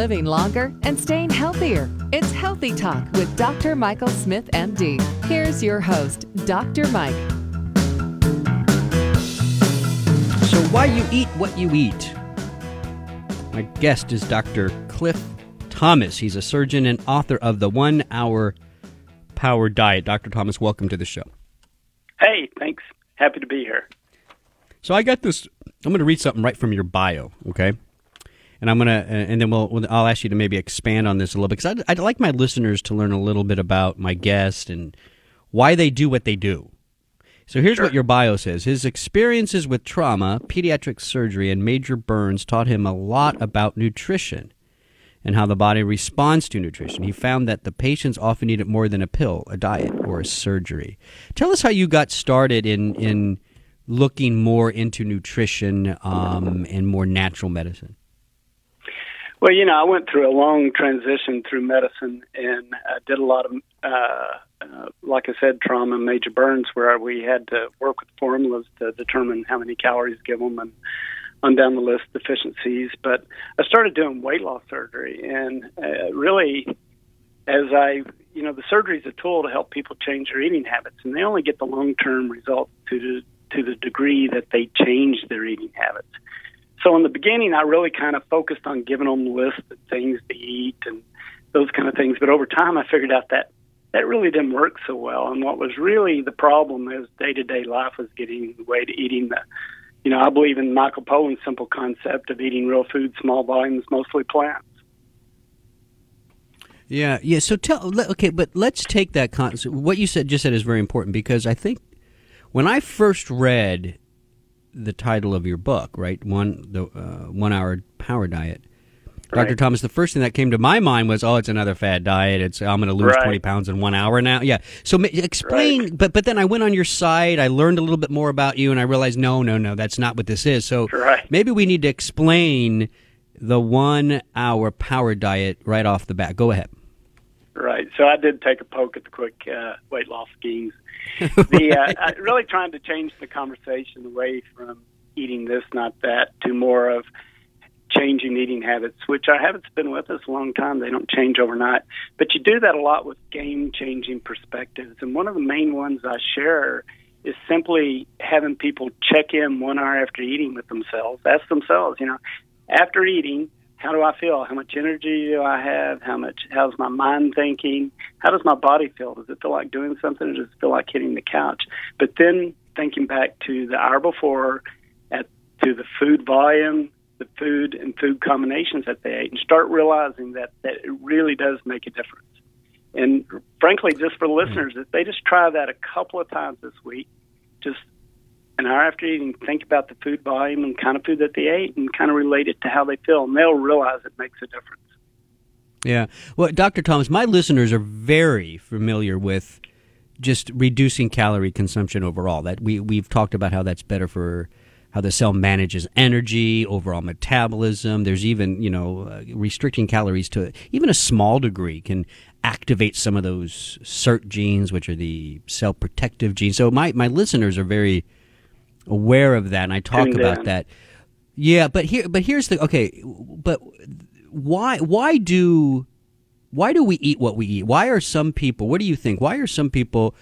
living longer and staying healthier. It's Healthy Talk with Dr. Michael Smith, MD. Here's your host, Dr. Mike. So, why you eat what you eat? My guest is Dr. Cliff Thomas. He's a surgeon and author of the One Hour Power Diet. Dr. Thomas, welcome to the show. Hey, thanks. Happy to be here. So, I got this. I'm going to read something right from your bio, okay? And I'm gonna, and then we'll, I'll ask you to maybe expand on this a little bit because I'd, I'd, like my listeners to learn a little bit about my guest and why they do what they do. So here's sure. what your bio says: His experiences with trauma, pediatric surgery, and major burns taught him a lot about nutrition and how the body responds to nutrition. He found that the patients often need it more than a pill, a diet, or a surgery. Tell us how you got started in in looking more into nutrition um, and more natural medicine. Well, you know, I went through a long transition through medicine and uh, did a lot of, uh, uh, like I said, trauma major burns where we had to work with formulas to determine how many calories to give them and on down the list deficiencies. But I started doing weight loss surgery, and uh, really, as I, you know, the surgery is a tool to help people change their eating habits, and they only get the long term results to to the degree that they change their eating habits. So in the beginning, I really kind of focused on giving them a list of things to eat and those kind of things. But over time, I figured out that that really didn't work so well. And what was really the problem is day to day life was getting in the way to eating the, you know, I believe in Michael Pollan's simple concept of eating real food, small volumes, mostly plants. Yeah, yeah. So tell, okay, but let's take that concept. What you said just said is very important because I think when I first read the title of your book, right? One the uh, one hour power diet. Right. Dr. Thomas, the first thing that came to my mind was, oh, it's another fad diet. It's I'm going to lose right. 20 pounds in one hour now. Yeah. So explain, right. but but then I went on your site. I learned a little bit more about you, and I realized, no, no, no, that's not what this is. So maybe we need to explain the one hour power diet right off the bat. Go ahead. Right. So I did take a poke at the quick uh, weight loss schemes the uh, really trying to change the conversation away from eating this, not that, to more of changing eating habits, which our habits have been with us a long time. They don't change overnight. But you do that a lot with game changing perspectives. And one of the main ones I share is simply having people check in one hour after eating with themselves, ask themselves, you know, after eating, how do I feel? How much energy do I have? How much? How's my mind thinking? How does my body feel? Does it feel like doing something, or does it feel like hitting the couch? But then thinking back to the hour before, at to the food volume, the food and food combinations that they ate, and start realizing that that it really does make a difference. And frankly, just for listeners, if they just try that a couple of times this week, just an hour after eating, think about the food volume and kind of food that they ate and kind of relate it to how they feel, and they'll realize it makes a difference. Yeah. Well, Dr. Thomas, my listeners are very familiar with just reducing calorie consumption overall. That we we've talked about how that's better for how the cell manages energy, overall metabolism. There's even, you know, uh, restricting calories to even a small degree can activate some of those SIRT genes, which are the cell protective genes. So my, my listeners are very aware of that, and I talk about down. that. Yeah, but here, but here's the okay. But why why do why do we eat what we eat? Why are some people? What do you think? Why are some people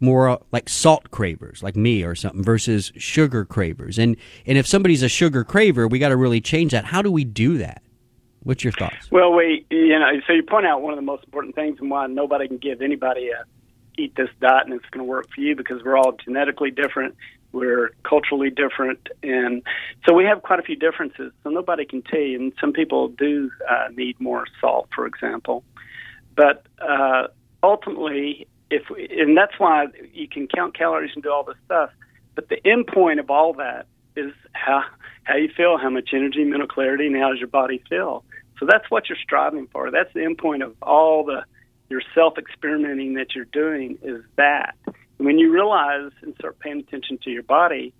more uh, like salt cravers, like me or something, versus sugar cravers? And and if somebody's a sugar craver, we got to really change that. How do we do that? What's your thoughts? Well, we you know, so you point out one of the most important things and why nobody can give anybody a eat this diet and it's going to work for you because we're all genetically different we're culturally different, and so we have quite a few differences. So nobody can tell you. And some people do uh, need more salt, for example. But uh, ultimately, if we, and that's why you can count calories and do all this stuff. But the end point of all that is how how you feel, how much energy, mental clarity, and how does your body feel. So that's what you're striving for. That's the end point of all the your self experimenting that you're doing is that when you realize and start paying attention to your body,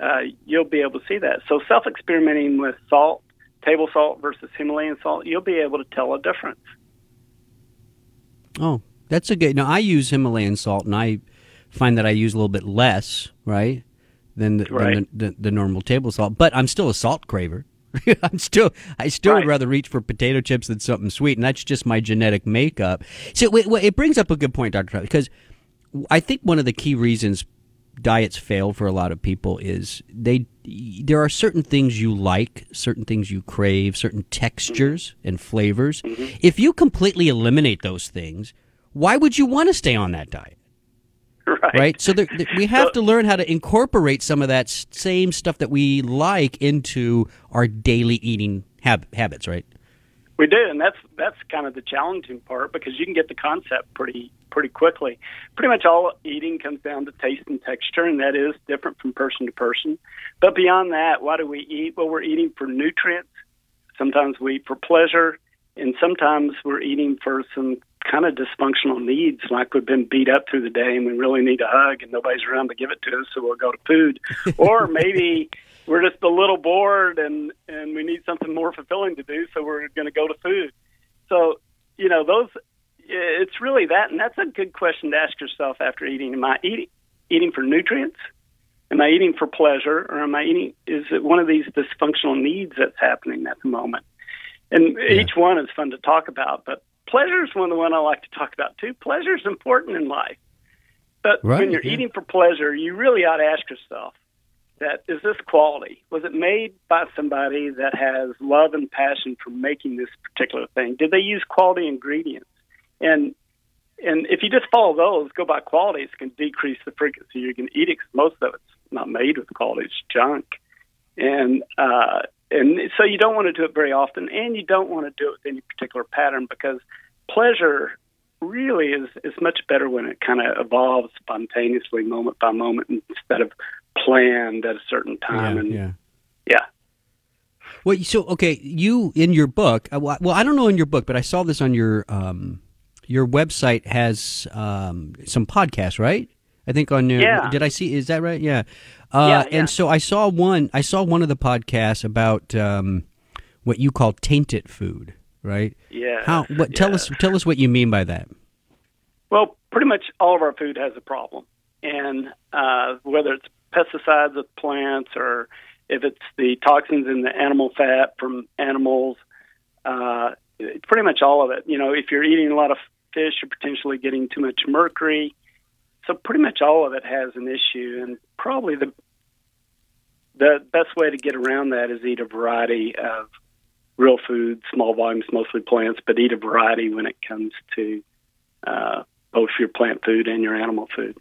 uh, you'll be able to see that. So, self experimenting with salt, table salt versus Himalayan salt, you'll be able to tell a difference. Oh, that's a good. Now, I use Himalayan salt, and I find that I use a little bit less, right, than the, right. Than the, the, the normal table salt. But I'm still a salt craver. I'm still, I still Right. would rather reach for potato chips than something sweet, and that's just my genetic makeup. So it, it brings up a good point, Doctor, because I think one of the key reasons diets fail for a lot of people is they there are certain things you like, certain things you crave, certain textures and flavors. Mm-hmm. If you completely eliminate those things, why would you want to stay on that diet? Right. right? So there, we have to learn how to incorporate some of that same stuff that we like into our daily eating hab- habits, right? We do, and that's that's kind of the challenging part because you can get the concept pretty pretty quickly. Pretty much all eating comes down to taste and texture, and that is different from person to person. But beyond that, why do we eat? Well, we're eating for nutrients. Sometimes we eat for pleasure, and sometimes we're eating for some kind of dysfunctional needs, like we've been beat up through the day and we really need a hug, and nobody's around to give it to us, so we'll go to food. or maybe we're just a little bored and and we need something more fulfilling to do, so we're going to go to food. So, you know, those it's really that, and that's a good question to ask yourself after eating. Am I eating eating for nutrients? Am I eating for pleasure, or am I eating? Is it one of these dysfunctional needs that's happening at the moment? And each one is fun to talk about, but pleasure is one of the one I like to talk about too. Pleasure is important in life, but Right, when you're yeah. eating for pleasure, you really ought to ask yourself that is this quality? Was it made by somebody that has love and passion for making this particular thing? Did they use quality ingredients? And and if you just follow those, go by quality, it's going to decrease the frequency you can eat it. 'cause most of it's not made with quality; it's junk. And uh, and so you don't want to do it very often, and you don't want to do it with any particular pattern because pleasure really is is much better when it kind of evolves spontaneously, moment by moment, instead of planned at a certain time. and yeah. yeah. Well, so okay, you in your book. uh, Well, well, I don't know in your book, but I saw this on your um, your website has um, some podcasts, right? I think on your. Yeah. Did I see? Is that right? Yeah. Uh, Yeah, yeah. And so I saw one. I saw one of the podcasts about um, what you call tainted food, right? Yeah. How? What? Tell yeah. us. Tell us what you mean by that. Well, pretty much all of our food has a problem, and uh, whether it's pesticides of plants or if it's the toxins in the animal fat from animals, uh, pretty much all of it. You know, if you're eating a lot of fish, you're potentially getting too much mercury. So pretty much all of it has an issue, and probably the the best way to get around that is eat a variety of real food, small volumes, mostly plants, but eat a variety when it comes to uh, both your plant food and your animal food.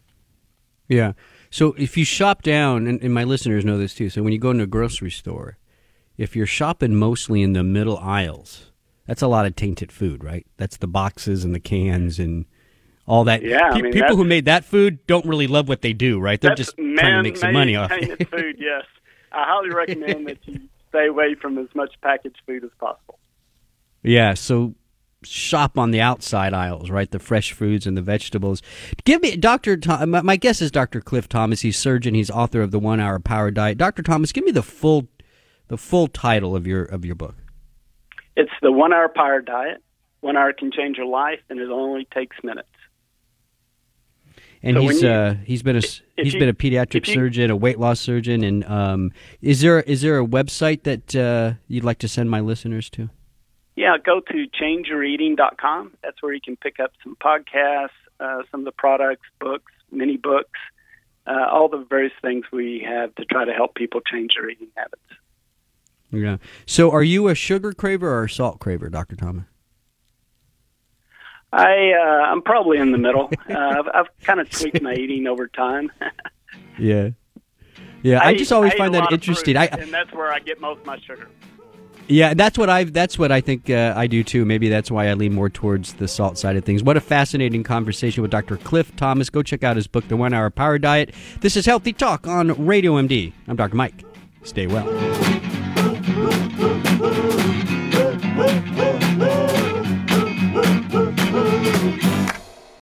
Yeah. So if you shop down, and, and my listeners know this too. So when you go into a grocery store, if you're shopping mostly in the middle aisles, that's a lot of tainted food, right? That's the boxes and the cans and all that. Yeah, I mean, people who made that food don't really love what they do, right? They're just trying to make some money off it. tainted food. Yes, I highly recommend that you stay away from as much packaged food as possible. Yeah, so shop on the outside aisles, right? The fresh foods and the vegetables. Give me Dr. Tom, my, guess is Dr. Cliff Thomas. He's surgeon, he's author of the 1-hour power diet. Dr. Thomas, give me the full the full title of your of your book. It's the one-hour power diet. One hour can change your life, and it only takes minutes. And So he's you- uh he's been a he's you- been a pediatric you- surgeon, a weight loss surgeon and um is there is there a website that uh, you'd like to send my listeners to? Yeah, go to changeyoureating.com. That's where you can pick up some podcasts, uh, some of the products, books, mini books, uh, all the various things we have to try to help people change their eating habits. Yeah. So are you a sugar craver or a salt craver, Dr. Thomas? I uh, I'm probably in the middle. uh, I've, I've kind of tweaked my eating over time. Yeah. Yeah, I, eat- just always eat find that interesting. fruit, I and that's where I get most of my sugar. Yeah, that's what I that's what I think uh, I do too. Maybe that's why I lean more towards the salt side of things. What a fascinating conversation with Dr. Cliff Thomas. Go check out his book, The One Hour Power Diet. This is Healthy Talk on Radio MD. I'm Dr. Mike. Stay well.